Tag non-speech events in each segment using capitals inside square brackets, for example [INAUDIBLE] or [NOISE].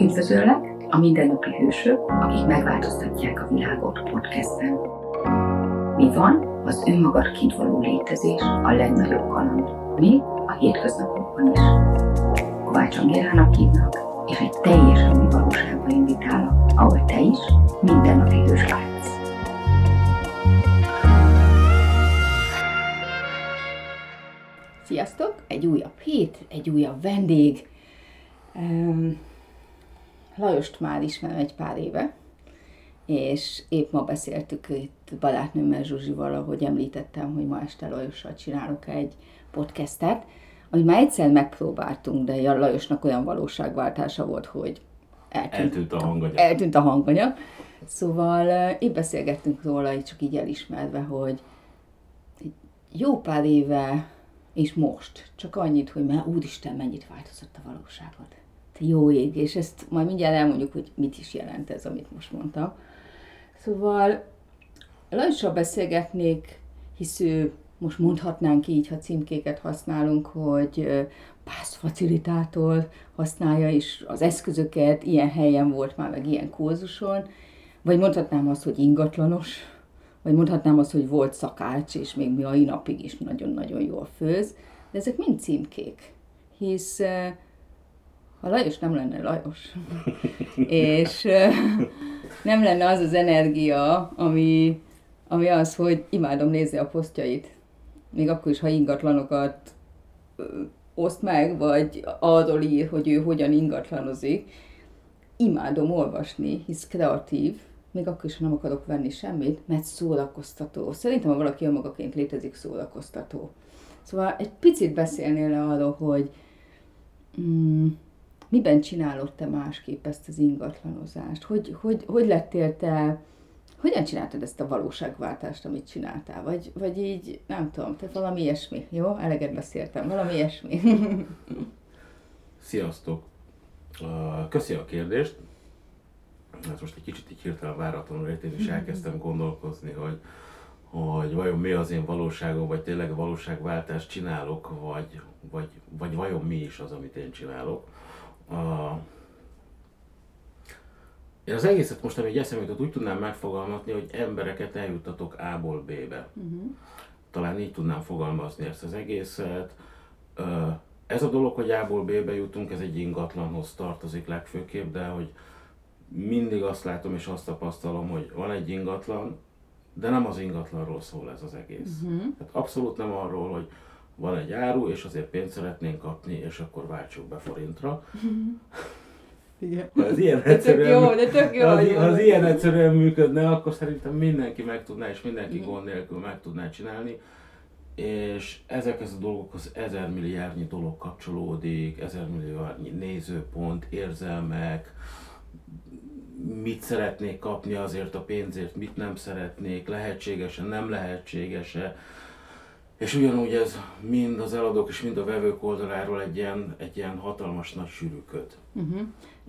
Üdvözöllek a Mindennapi Hősök, akik megváltoztatják a világot podcasten. Mi van, az önmagad kint való létezés a legnagyobb kaland, még a hétköznapokban is. Kovács Angélának hívnak, és egy teljesen új valóságba invitálok, ahol te is mindennapi hős lehetsz. Sziasztok! Egy újabb hét, egy újabb vendég. Lajost már ismerem egy pár éve, és épp ma beszéltük itt barátnőmmel Zsuzsival, ahogy említettem, hogy ma este Lajossal csinálok egy podcastet, amit már egyszer megpróbáltunk, de Lajosnak olyan valóságváltása volt, hogy eltűnt, eltűnt a hanganya. Eltűnt a hanganya. Szóval épp beszélgettünk róla, csak így elismerve, hogy jó pár éve, és most, csak annyit, hogy már úristen, mennyit változott a valóságod jó ég, és ezt majd mindjárt elmondjuk, hogy mit is jelent ez, amit most mondtam. Szóval Lajossal beszélgetnék, hisz ő, most mondhatnánk így, ha címkéket használunk, hogy pászfacilitátor használja is az eszközöket, ilyen helyen volt már, meg ilyen kurzuson, vagy mondhatnám azt, hogy ingatlanos, vagy mondhatnám azt, hogy volt szakács, és még mi a napig is nagyon-nagyon jól főz, de ezek mind címkék, hisz ha Lajos nem lenne Lajos, és nem lenne az az energia, ami, ami az, hogy imádom nézni a posztjait, még akkor is, ha ingatlanokat oszt meg, vagy arról ír, hogy ő hogyan ingatlanozik, imádom olvasni, hisz kreatív, még akkor is, nem akarok venni semmit, mert szórakoztató. Szerintem, ha valaki önmagaként létezik, szórakoztató. Szóval egy picit beszélnél arról, hogy mm, miben csinálod te másképp ezt az ingatlanozást? Hogy, hogy, hogy lettél te, hogyan csináltad ezt a valóságváltást, amit csináltál? Vagy, vagy így, nem tudom, te valami ilyesmi, jó? Eleget beszéltem, valami ilyesmi. [LAUGHS] Sziasztok! Köszi a kérdést. Hát most egy kicsit így hirtelen váratlanul én is elkezdtem gondolkozni, hogy, hogy vajon mi az én valóságom, vagy tényleg valóságváltást csinálok, vagy, vagy, vagy vajon mi is az, amit én csinálok a... Én az egészet most, ami eszembe jutott, úgy tudnám megfogalmazni, hogy embereket eljuttatok A-ból B-be. Uh-huh. Talán így tudnám fogalmazni ezt az egészet. Ez a dolog, hogy A-ból B-be jutunk, ez egy ingatlanhoz tartozik legfőképp, de hogy mindig azt látom és azt tapasztalom, hogy van egy ingatlan, de nem az ingatlanról szól ez az egész. Uh-huh. Tehát abszolút nem arról, hogy van egy áru, és azért pénzt szeretnénk kapni, és akkor váltsuk be forintra. Igen. Ha ez ilyen egyszerűen, jó, de tök jó, az, az ilyen egyszerűen működne, akkor szerintem mindenki meg tudná, és mindenki mm. gond nélkül meg tudná csinálni. És ezekhez a dolgokhoz ezer milliárdnyi dolog kapcsolódik, ezer milliárdnyi nézőpont, érzelmek, mit szeretnék kapni azért a pénzért, mit nem szeretnék, lehetséges-e, nem lehetséges-e és ugyanúgy ez mind az eladók és mind a vevők oldaláról egy ilyen, egy ilyen hatalmas nagy sűrűköd. Uh-huh.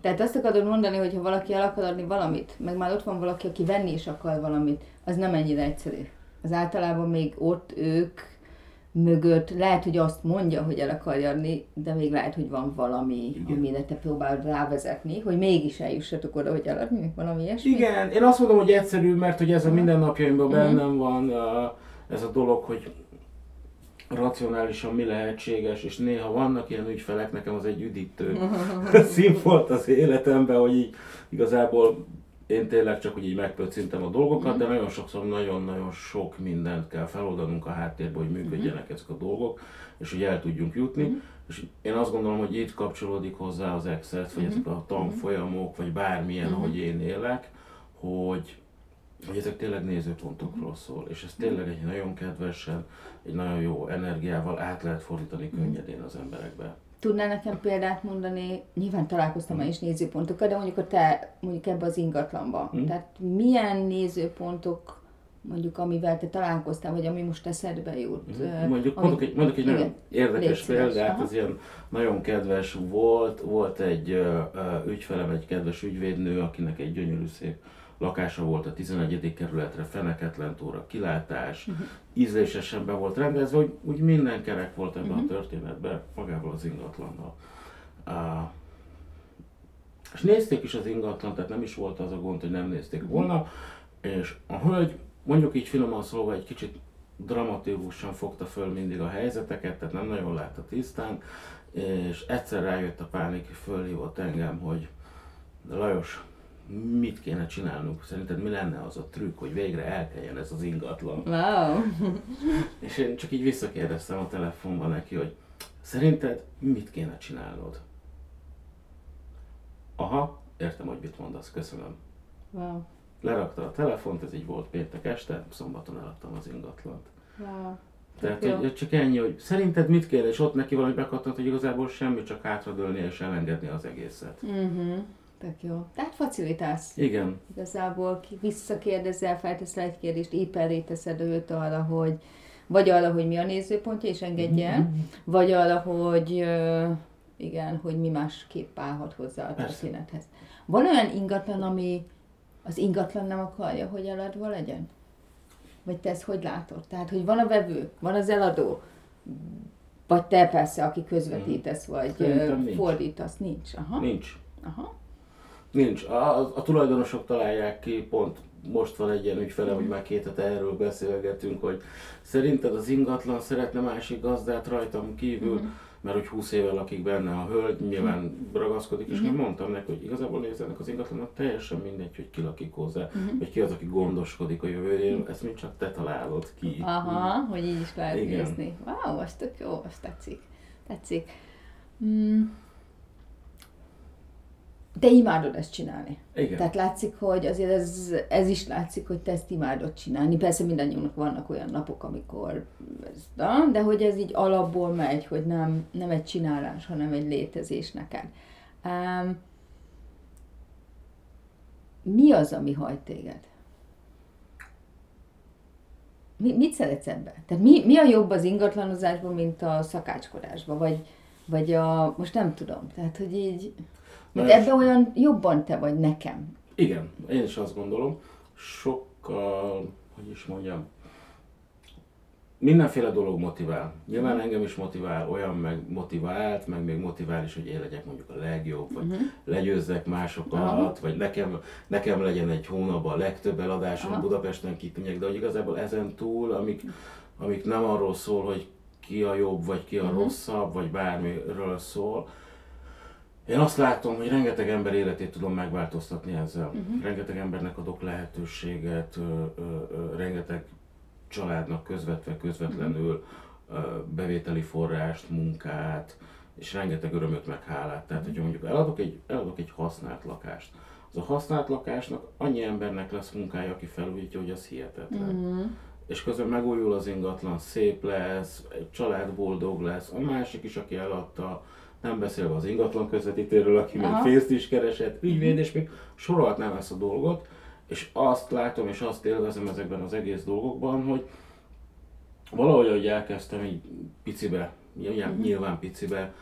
Tehát azt akarod mondani, hogy ha valaki el akar adni valamit, meg már ott van valaki, aki venni is akar valamit, az nem ennyire egyszerű. Az általában még ott ők mögött lehet, hogy azt mondja, hogy el akarja adni, de még lehet, hogy van valami, Igen. amire te próbálod rávezetni, hogy mégis eljussatok oda, hogy eladni, valami ilyesmi. Igen, én azt mondom, hogy egyszerű, mert hogy ez a mindennapjaimban uh-huh. bennem van uh, ez a dolog, hogy racionálisan mi lehetséges, és néha vannak ilyen ügyfelek, nekem az egy üdítő [LAUGHS] színfolt az életemben, hogy így igazából én tényleg csak hogy így megpöcintem a dolgokat, de nagyon sokszor nagyon-nagyon sok mindent kell feloldanunk a háttérbe, hogy működjenek ezek a dolgok, és hogy el tudjunk jutni. És én azt gondolom, hogy itt kapcsolódik hozzá az Excel, vagy ezek a tanfolyamok, vagy bármilyen, ahogy én élek, hogy ezek tényleg nézőpontokról szól, és ez tényleg egy nagyon kedvesen, egy nagyon jó energiával át lehet fordítani könnyedén az emberekbe. Tudnál nekem példát mondani, nyilván találkoztam hmm. is nézőpontokkal, de mondjuk a te, mondjuk ebbe az ingatlanba. Hmm. Tehát milyen nézőpontok mondjuk amivel te találkoztál, vagy ami most eszedbe jut. Mm. Mondjuk, ami, mondok egy, mondok egy igen, nagyon érdekes példát, az ilyen nagyon kedves volt, volt egy uh, ügyfelem, egy kedves ügyvédnő, akinek egy gyönyörű szép lakása volt a 11. kerületre, feneketlen tóra, kilátás, uh-huh. ízlésesen be volt rendezve, hogy úgy minden kerek volt ebben uh-huh. a mhm. történetben, magával az ingatlannal. Uh, És nézték is az ingatlan, tehát nem is volt az a gond, hogy nem nézték volna, és a hölgy, mondjuk így finoman szólva, egy kicsit dramatikusan fogta föl mindig a helyzeteket, tehát nem nagyon látta tisztán, és egyszer rájött a pánik, fölhívott engem, hogy Lajos, mit kéne csinálnunk? Szerinted mi lenne az a trükk, hogy végre elkeljen ez az ingatlan? Wow. [LAUGHS] És én csak így visszakérdeztem a telefonban neki, hogy szerinted mit kéne csinálnod? Aha, értem, hogy mit mondasz, köszönöm. Wow. Lerakta a telefont, ez így volt péntek este, szombaton eladtam az ingatlant. Wow. Tehát jó. hogy csak ennyi, hogy szerinted mit kéne, és ott neki valami bekattant, hogy igazából semmi, csak hátradőlni és elengedni az egészet. Mhm. Tök jó. Tehát facilitálsz. Igen, Igazából visszakérdezel, felteszel egy kérdést, épp elé teszed őt arra, hogy vagy arra, hogy mi a nézőpontja, és engedje el, vagy arra, hogy igen, hogy mi másképp állhat hozzá a történethez. Van olyan ingatlan, ami az ingatlan nem akarja, hogy eladva legyen? Vagy te ezt hogy látod? Tehát, hogy van a vevő, van az eladó, vagy te persze, aki közvetítesz, vagy Szerintem nincs. fordítasz, nincs. Aha. nincs. Aha. Nincs. A, a, tulajdonosok találják ki, pont most van egy ilyen ügyfele, hogy már két hete erről beszélgetünk, hogy szerinted az ingatlan szeretne másik gazdát rajtam kívül, Mhm. mert hogy 20 éve lakik benne a hölgy, nyilván ragaszkodik, és én mondtam neki, hogy igazából nézzenek az ingatlannak teljesen mindegy, hogy ki lakik hozzá, vagy ki az, aki gondoskodik a jövőjéről, ezt mind csak te találod ki. Aha, hogy így is lehet Igen. nézni. Wow, az tök jó, az tetszik. Tetszik. Mm. De imádod ezt csinálni. Igen. Tehát látszik, hogy azért ez, ez is látszik, hogy te ezt imádod csinálni. Persze mindannyiunknak vannak olyan napok, amikor ez, na, de hogy ez így alapból megy, hogy nem, nem egy csinálás, hanem egy létezés neked. Um, mi az, ami hajt téged? Mi, mit szeretsz ebben? Tehát mi, mi a jobb az ingatlanozásban, mint a szakácskodásban? Vagy, vagy a, most nem tudom, tehát hogy így, mert Na, ebben olyan jobban te vagy nekem. Igen, én is azt gondolom. Sokkal, hogy is mondjam, mindenféle dolog motivál. Nyilván engem is motivál, olyan meg motivált, meg még motivál is, hogy én legyek mondjuk a legjobb, vagy uh-huh. legyőzzek másokat, Aha. vagy nekem, nekem legyen egy hónapban a legtöbb eladásom, Aha. Budapesten kitűnjek, de hogy igazából ezen túl, amik, amik nem arról szól, hogy ki a jobb, vagy ki a uh-huh. rosszabb, vagy bármiről szól, én azt látom, hogy rengeteg ember életét tudom megváltoztatni ezzel. Uh-huh. Rengeteg embernek adok lehetőséget, ö, ö, ö, rengeteg családnak közvetve, közvetlenül ö, bevételi forrást, munkát, és rengeteg örömöt meg hálát. Tehát, hogyha mondjuk eladok egy, eladok egy használt lakást, az a használt lakásnak annyi embernek lesz munkája, aki felújítja, hogy az hihetetlen. Mm. És közben megújul az ingatlan, szép lesz, egy család boldog lesz, a másik is, aki eladta, nem beszélve az ingatlan közvetítőről, aki még pénzt is keresett, ügyvéd, és még sorolhatnám ezt a dolgot, és azt látom, és azt élvezem ezekben az egész dolgokban, hogy valahogy, ahogy elkezdtem így picibe, nyilván, nyilván picibe,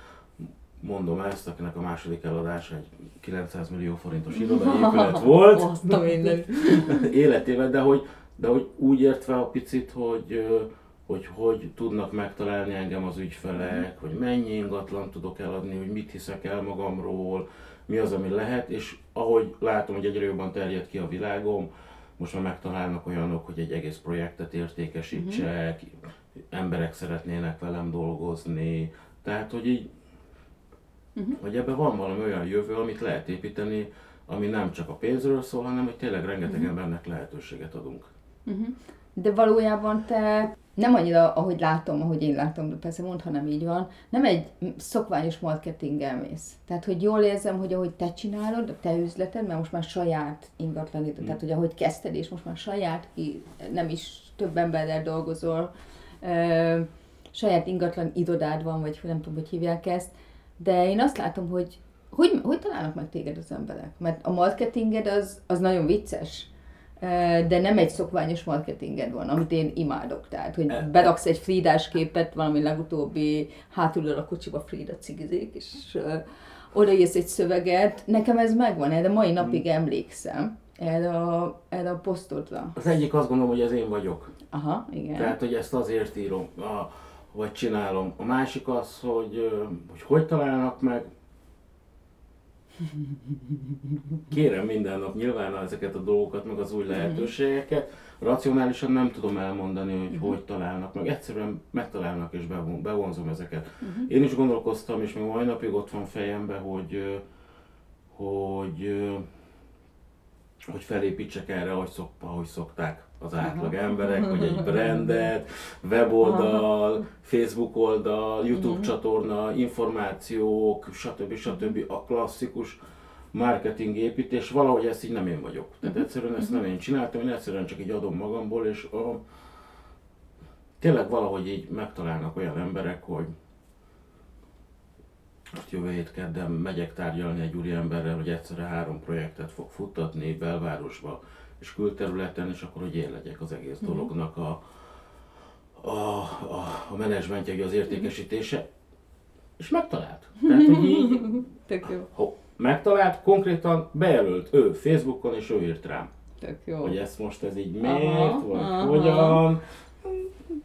mondom ezt, akinek a második eladása egy 900 millió forintos irodaépület [LAUGHS] volt. Azt a minden. [LAUGHS] életében, de hogy, de hogy úgy értve a picit, hogy, hogy hogy tudnak megtalálni engem az ügyfelek, hogy mennyi ingatlan tudok eladni, hogy mit hiszek el magamról, mi az, ami lehet, és ahogy látom, hogy egyre jobban terjed ki a világom, most már megtalálnak olyanok, hogy egy egész projektet értékesítsek, emberek szeretnének velem dolgozni, tehát hogy így, hogy ebben van valami olyan jövő, amit lehet építeni, ami nem csak a pénzről szól, hanem hogy tényleg rengeteg embernek lehetőséget adunk. De valójában te nem annyira, ahogy látom, ahogy én látom, de persze mondd, ha nem így van, nem egy szokványos marketinggel mész. Tehát, hogy jól érzem, hogy ahogy te csinálod, a te üzleted, mert most már saját ingatlanid, tehát, hogy ahogy kezdted, és most már saját, ki, nem is több emberrel dolgozol, ö, saját ingatlan irodád van, vagy nem tudom, hogy hívják ezt, de én azt látom, hogy hogy, hogy találnak meg téged az emberek? Mert a marketinged az, az nagyon vicces, de nem egy szokványos marketinged van, amit én imádok. Tehát, hogy beraksz egy Fridás képet, valami legutóbbi hátulról a kocsiba Frida cigizik, és odaírsz egy szöveget. Nekem ez megvan, erre mai napig emlékszem, erre a, erre a posztodra. Az egyik azt gondolom, hogy ez én vagyok. Aha, igen. Tehát, hogy ezt azért írom, a, vagy csinálom. A másik az, hogy, hogy hogy találnak meg. Kérem minden nap nyilván ezeket a dolgokat, meg az új lehetőségeket. Racionálisan nem tudom elmondani, hogy hogy találnak meg. Egyszerűen megtalálnak és bevon, bevonzom ezeket. Én is gondolkoztam, és még mai napig ott van fejemben, hogy, hogy, hogy felépítsek erre, ahogy, szok, ahogy szokták az átlag emberek, hogy egy [LAUGHS] brandet, weboldal, Facebook oldal, YouTube uh-huh. csatorna, információk, stb. stb. a klasszikus marketing építés, valahogy ezt így nem én vagyok. Tehát uh-huh. egyszerűen ezt nem én csináltam, én egyszerűen csak így adom magamból, és a, tényleg valahogy így megtalálnak olyan emberek, hogy most jövő hét kedden megyek tárgyalni egy úri emberrel, hogy egyszerre három projektet fog futtatni belvárosba, és külterületen, és akkor hogy én legyek az egész uh-huh. dolognak a, a, a, a menedzsmentje, az értékesítése. És megtalált. [LAUGHS] Tehát, hogy így, Tök jó. ho, megtalált, konkrétan bejelölt ő Facebookon, és ő írt rám. Tök jó. Hogy ezt most ez így miért, Aha, vagy aha. hogyan,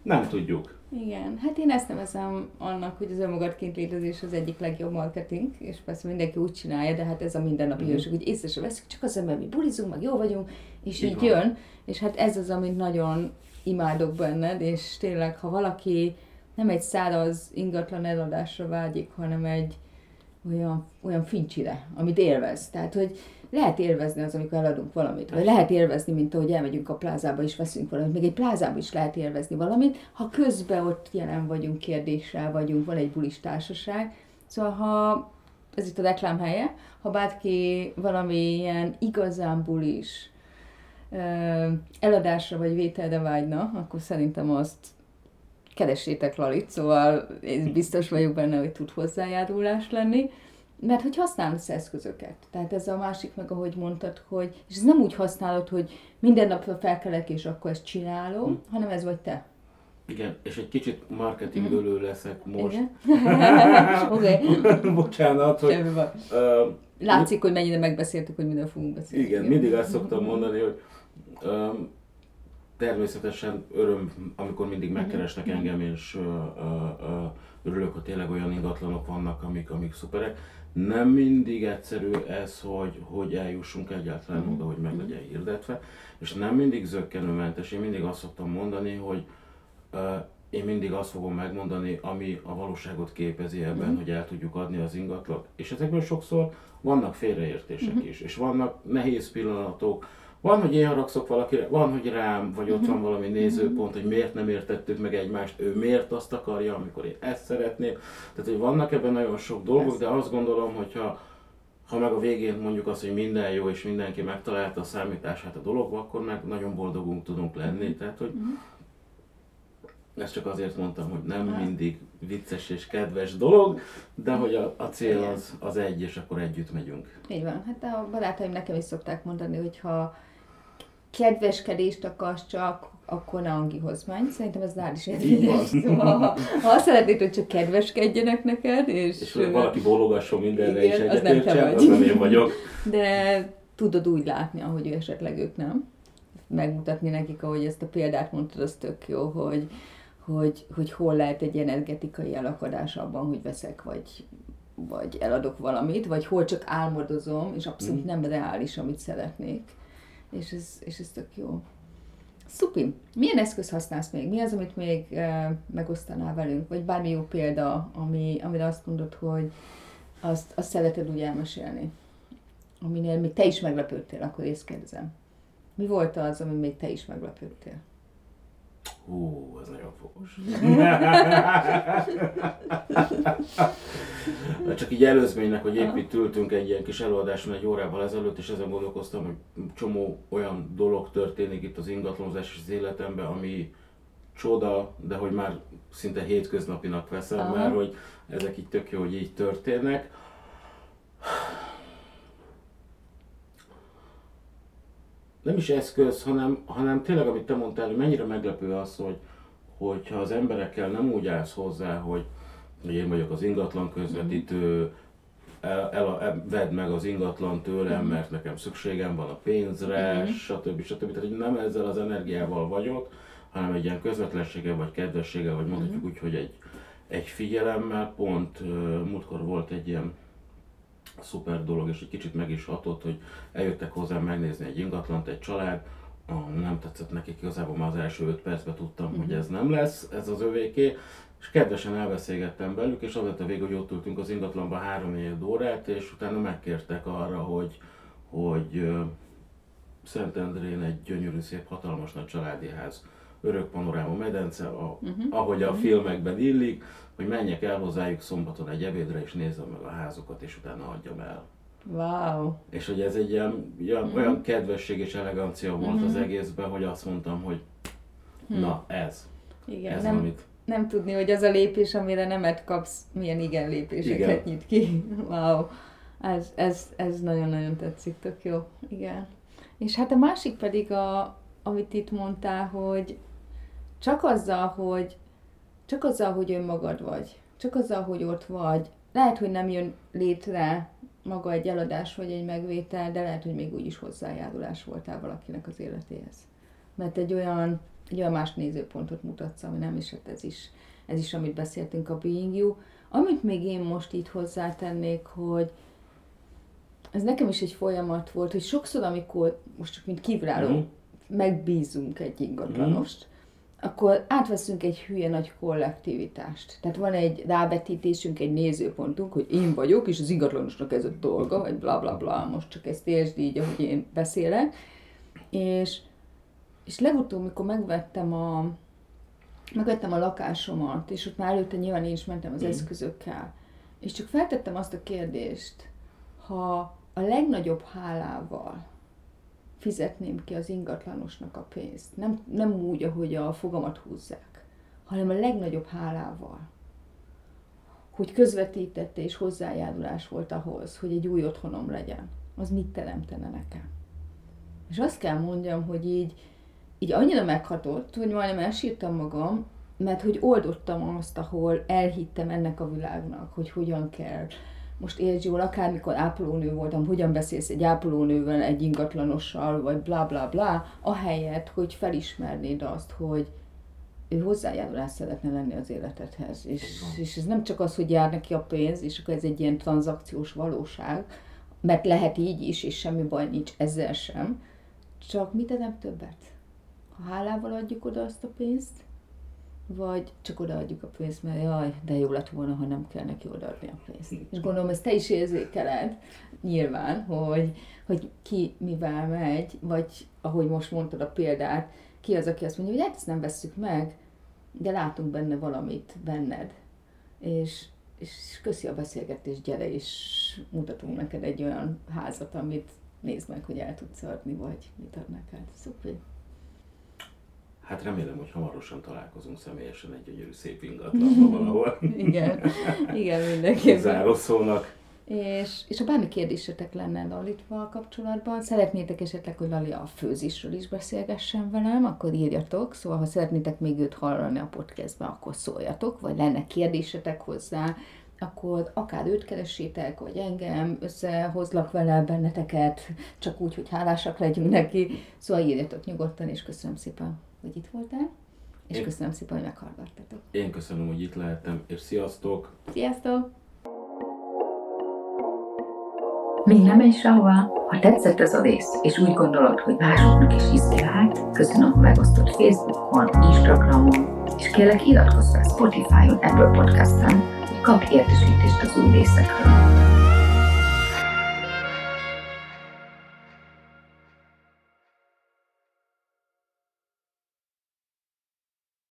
nem tudjuk. Igen, hát én ezt nevezem annak, hogy az önmagad kint létezés az egyik legjobb marketing, és persze mindenki úgy csinálja, de hát ez a mindennapi hősök, hogy észre se veszük, csak az ember mi bulizunk, meg jó vagyunk, és Így így, van. jön, és hát ez az, amit nagyon imádok benned, és tényleg, ha valaki nem egy száraz ingatlan eladásra vágyik, hanem egy olyan, olyan fincsire, amit élvez. Tehát, hogy lehet élvezni az, amikor eladunk valamit, vagy lehet élvezni, mint ahogy elmegyünk a plázába és veszünk valamit, még egy plázába is lehet élvezni valamit, ha közben ott jelen vagyunk, kérdéssel vagyunk, van egy bulis társaság. Szóval, ha ez itt a reklám helye, ha bárki valami ilyen igazán bulis eladásra vagy vételre vágyna, akkor szerintem azt keressétek Lalit, szóval én biztos vagyok benne, hogy tud hozzájárulás lenni, mert hogy használsz eszközöket. Tehát ez a másik meg, ahogy mondtad, hogy, és ez nem úgy használod, hogy minden nap felkelek és akkor ezt csinálom, Hm. hanem ez vagy te. Igen, és egy kicsit marketingölő leszek most. Igen? [LAUGHS] Oké. Bocsánat, hogy ö, Látszik, hogy mennyire megbeszéltük, hogy miről fogunk beszélni. Igen, mindig azt szoktam mondani, hogy um, természetesen öröm, amikor mindig megkeresnek engem, és örülök, hogy tényleg olyan ingatlanok vannak, amik, amik szuperek. Nem mindig egyszerű ez, hogy, hogy eljussunk egyáltalán oda, hogy meg legyen hirdetve, és nem mindig zöggenőmentes. Én mindig azt szoktam mondani, hogy én mindig azt fogom megmondani, ami a valóságot képezi ebben, Mhm. hogy el tudjuk adni az ingatlant. És ezekből sokszor vannak félreértések Mhm. is, és vannak nehéz pillanatok, van, hogy én haragszok valakire, van, hogy rám, vagy ott van valami nézőpont, hogy miért nem értettük meg egymást, ő miért azt akarja, amikor én ezt szeretném. Tehát, hogy vannak ebben nagyon sok dolgok, de azt gondolom, hogyha ha meg a végén mondjuk azt, hogy minden jó, és mindenki megtalálta a számítását a dologba, akkor meg nagyon boldogunk tudunk lenni. Tehát, hogy ezt csak azért mondtam, hogy nem mindig vicces és kedves dolog, de hogy a, a cél az, az egy, és akkor együtt megyünk. Így van. Hát a barátaim nekem is szokták mondani, hogy ha kedveskedést akarsz csak, akkor ne Angihoz menj. Szerintem ez rád is érvényes. Szóval, ha, ha azt szeretnéd, hogy csak kedveskedjenek neked, és, És hogy valaki bólogasson mindenre Igen, és az nem te vagy. az nem én vagyok. de tudod úgy látni, ahogy esetleg ők nem. Megmutatni nekik, ahogy ezt a példát mondtad, az tök jó, hogy, hogy, hogy hol lehet egy energetikai elakadás abban, hogy veszek, vagy, vagy eladok valamit, vagy hol csak álmodozom, és abszolút Mhm. nem reális, amit szeretnék. És ez, és ez tök jó. Szupi. Milyen eszköz használsz még? Mi az, amit még eh, megosztanál velünk? Vagy bármi jó példa, ami, amire azt mondod, hogy azt, azt szereted úgy elmesélni? Aminél még te is meglepődtél, akkor ezt kérdezem. Mi volt az, ami még te is meglepődtél? Hú, ez nagyon fogos. [LAUGHS] Csak így előzménynek, hogy épp itt ültünk egy ilyen kis előadáson egy órával ezelőtt, és ezen gondolkoztam, hogy csomó olyan dolog történik itt az ingatlanozás és az életemben, ami csoda, de hogy már szinte hétköznapinak veszem, Aha. mert hogy ezek így tök jó, hogy így történnek. Nem is eszköz, hanem, hanem tényleg, amit te mondtál, hogy mennyire meglepő az, hogy hogyha az emberekkel nem úgy állsz hozzá, hogy, hogy én vagyok az ingatlan közvetítő, el, el, el, vedd meg az ingatlan tőlem, mert nekem szükségem van a pénzre, Mhm. stb. stb. Tehát hogy nem ezzel az energiával vagyok, hanem egy ilyen közvetlenséggel vagy kedvességgel, vagy mondhatjuk úgy, hogy egy, egy figyelemmel. Pont múltkor volt egy ilyen szuper dolog, és egy kicsit meg is hatott, hogy eljöttek hozzám megnézni egy ingatlant, egy család, ah, nem tetszett nekik, igazából már az első öt percben tudtam, mm-hmm. hogy mhm. ez nem lesz, ez az övéké, és kedvesen elbeszélgettem velük, és az lett a vég, hogy ott ültünk az ingatlanban három órát, és utána megkértek arra, hogy, hogy Szentendrén egy gyönyörű, szép, hatalmas nagy családi ház, örök panoráma medence, a, uh-huh. ahogy a uh-huh. filmekben illik, hogy menjek el hozzájuk szombaton egy ebédre, és nézzem meg a házokat, és utána adjam el. Wow. És hogy ez egy ilyen, ilyen uh-huh. olyan kedvesség és elegancia volt uh-huh. az egészben, hogy azt mondtam, hogy uh-huh. na ez. Igen, ez nem, amit... nem tudni, hogy az a lépés, amire nemet kapsz, milyen igen lépéseket igen. nyit ki. [LAUGHS] Wow. Ez, ez, ez nagyon-nagyon tetszik, tök jó. Igen. És hát a másik pedig, a, amit itt mondtál, hogy csak azzal, hogy csak azzal, hogy önmagad vagy, csak azzal, hogy ott vagy, lehet, hogy nem jön létre maga egy eladás vagy egy megvétel, de lehet, hogy még úgy is hozzájárulás voltál valakinek az életéhez. Mert egy olyan, egy olyan más nézőpontot mutatsz, ami nem is, hát ez is, ez is, amit beszéltünk a Being You. Amit még én most itt hozzátennék, hogy ez nekem is egy folyamat volt, hogy sokszor, amikor most csak mint kívülálló mm. megbízunk egy ingatlanost, mm. Akkor átveszünk egy hülye nagy kollektivitást. Tehát van egy rábetítésünk, egy nézőpontunk, hogy én vagyok, és az ingatlanosnak ez a dolga, vagy bla bla bla, most csak ezt értsd így, ahogy én beszélek. És, és legutóbb, mikor megvettem a, megvettem a lakásomat, és ott már előtte nyilván én is mentem az mm. eszközökkel, és csak feltettem azt a kérdést, ha a legnagyobb hálával fizetném ki az ingatlanosnak a pénzt. Nem, nem úgy, ahogy a fogamat húzzák, hanem a legnagyobb hálával. Hogy közvetítette és hozzájárulás volt ahhoz, hogy egy új otthonom legyen. Az mit teremtene nekem? És azt kell mondjam, hogy így, így annyira meghatott, hogy majdnem elsírtam magam, mert hogy oldottam azt, ahol elhittem ennek a világnak, hogy hogyan kell most értsd jól, akármikor ápolónő voltam, hogyan beszélsz egy ápolónővel, egy ingatlanossal, vagy bla bla bla, ahelyett, hogy felismernéd azt, hogy ő hozzájárulás szeretne lenni az életedhez. És, és ez nem csak az, hogy jár neki a pénz, és akkor ez egy ilyen tranzakciós valóság, mert lehet így is, és semmi baj nincs ezzel sem, csak mit edem többet? Ha hálával adjuk oda azt a pénzt, vagy csak odaadjuk a pénzt, mert jaj, de jó lett volna, ha nem kell neki odaadni a pénzt. És gondolom, ezt te is érzékeled, nyilván, hogy, hogy ki mivel megy, vagy ahogy most mondtad a példát, ki az, aki azt mondja, hogy hát ezt nem vesszük meg, de látunk benne valamit benned. És, és köszi a beszélgetést, gyere, és mutatunk neked egy olyan házat, amit nézd meg, hogy el tudsz adni, vagy mit ad neked. Szuper. Hát remélem, hogy hamarosan találkozunk személyesen egy gyönyörű szép ingatlanban [LAUGHS] valahol. igen, igen, mindenképpen. Záró szónak. És, és ha bármi kérdésetek lenne Lalitval kapcsolatban, szeretnétek esetleg, hogy Lali a főzésről is beszélgessen velem, akkor írjatok, szóval ha szeretnétek még őt hallani a podcastben, akkor szóljatok, vagy lenne kérdésetek hozzá, akkor akár őt keressétek, vagy engem, összehozlak vele benneteket, csak úgy, hogy hálásak legyünk neki. Szóval írjatok nyugodtan, és köszönöm szépen hogy itt voltál, és Én... köszönöm szépen, hogy meghallgattatok. Én köszönöm, hogy itt lehettem, és sziasztok! Sziasztok! Még nem egy sehova, ha tetszett ez a rész, és úgy gondolod, hogy másoknak is inspirált, köszönöm, ha megosztod Facebookon, Instagramon, és kérlek iratkozz fel Spotify-on, Apple Podcast-en, hogy kapj értesítést az új részekről.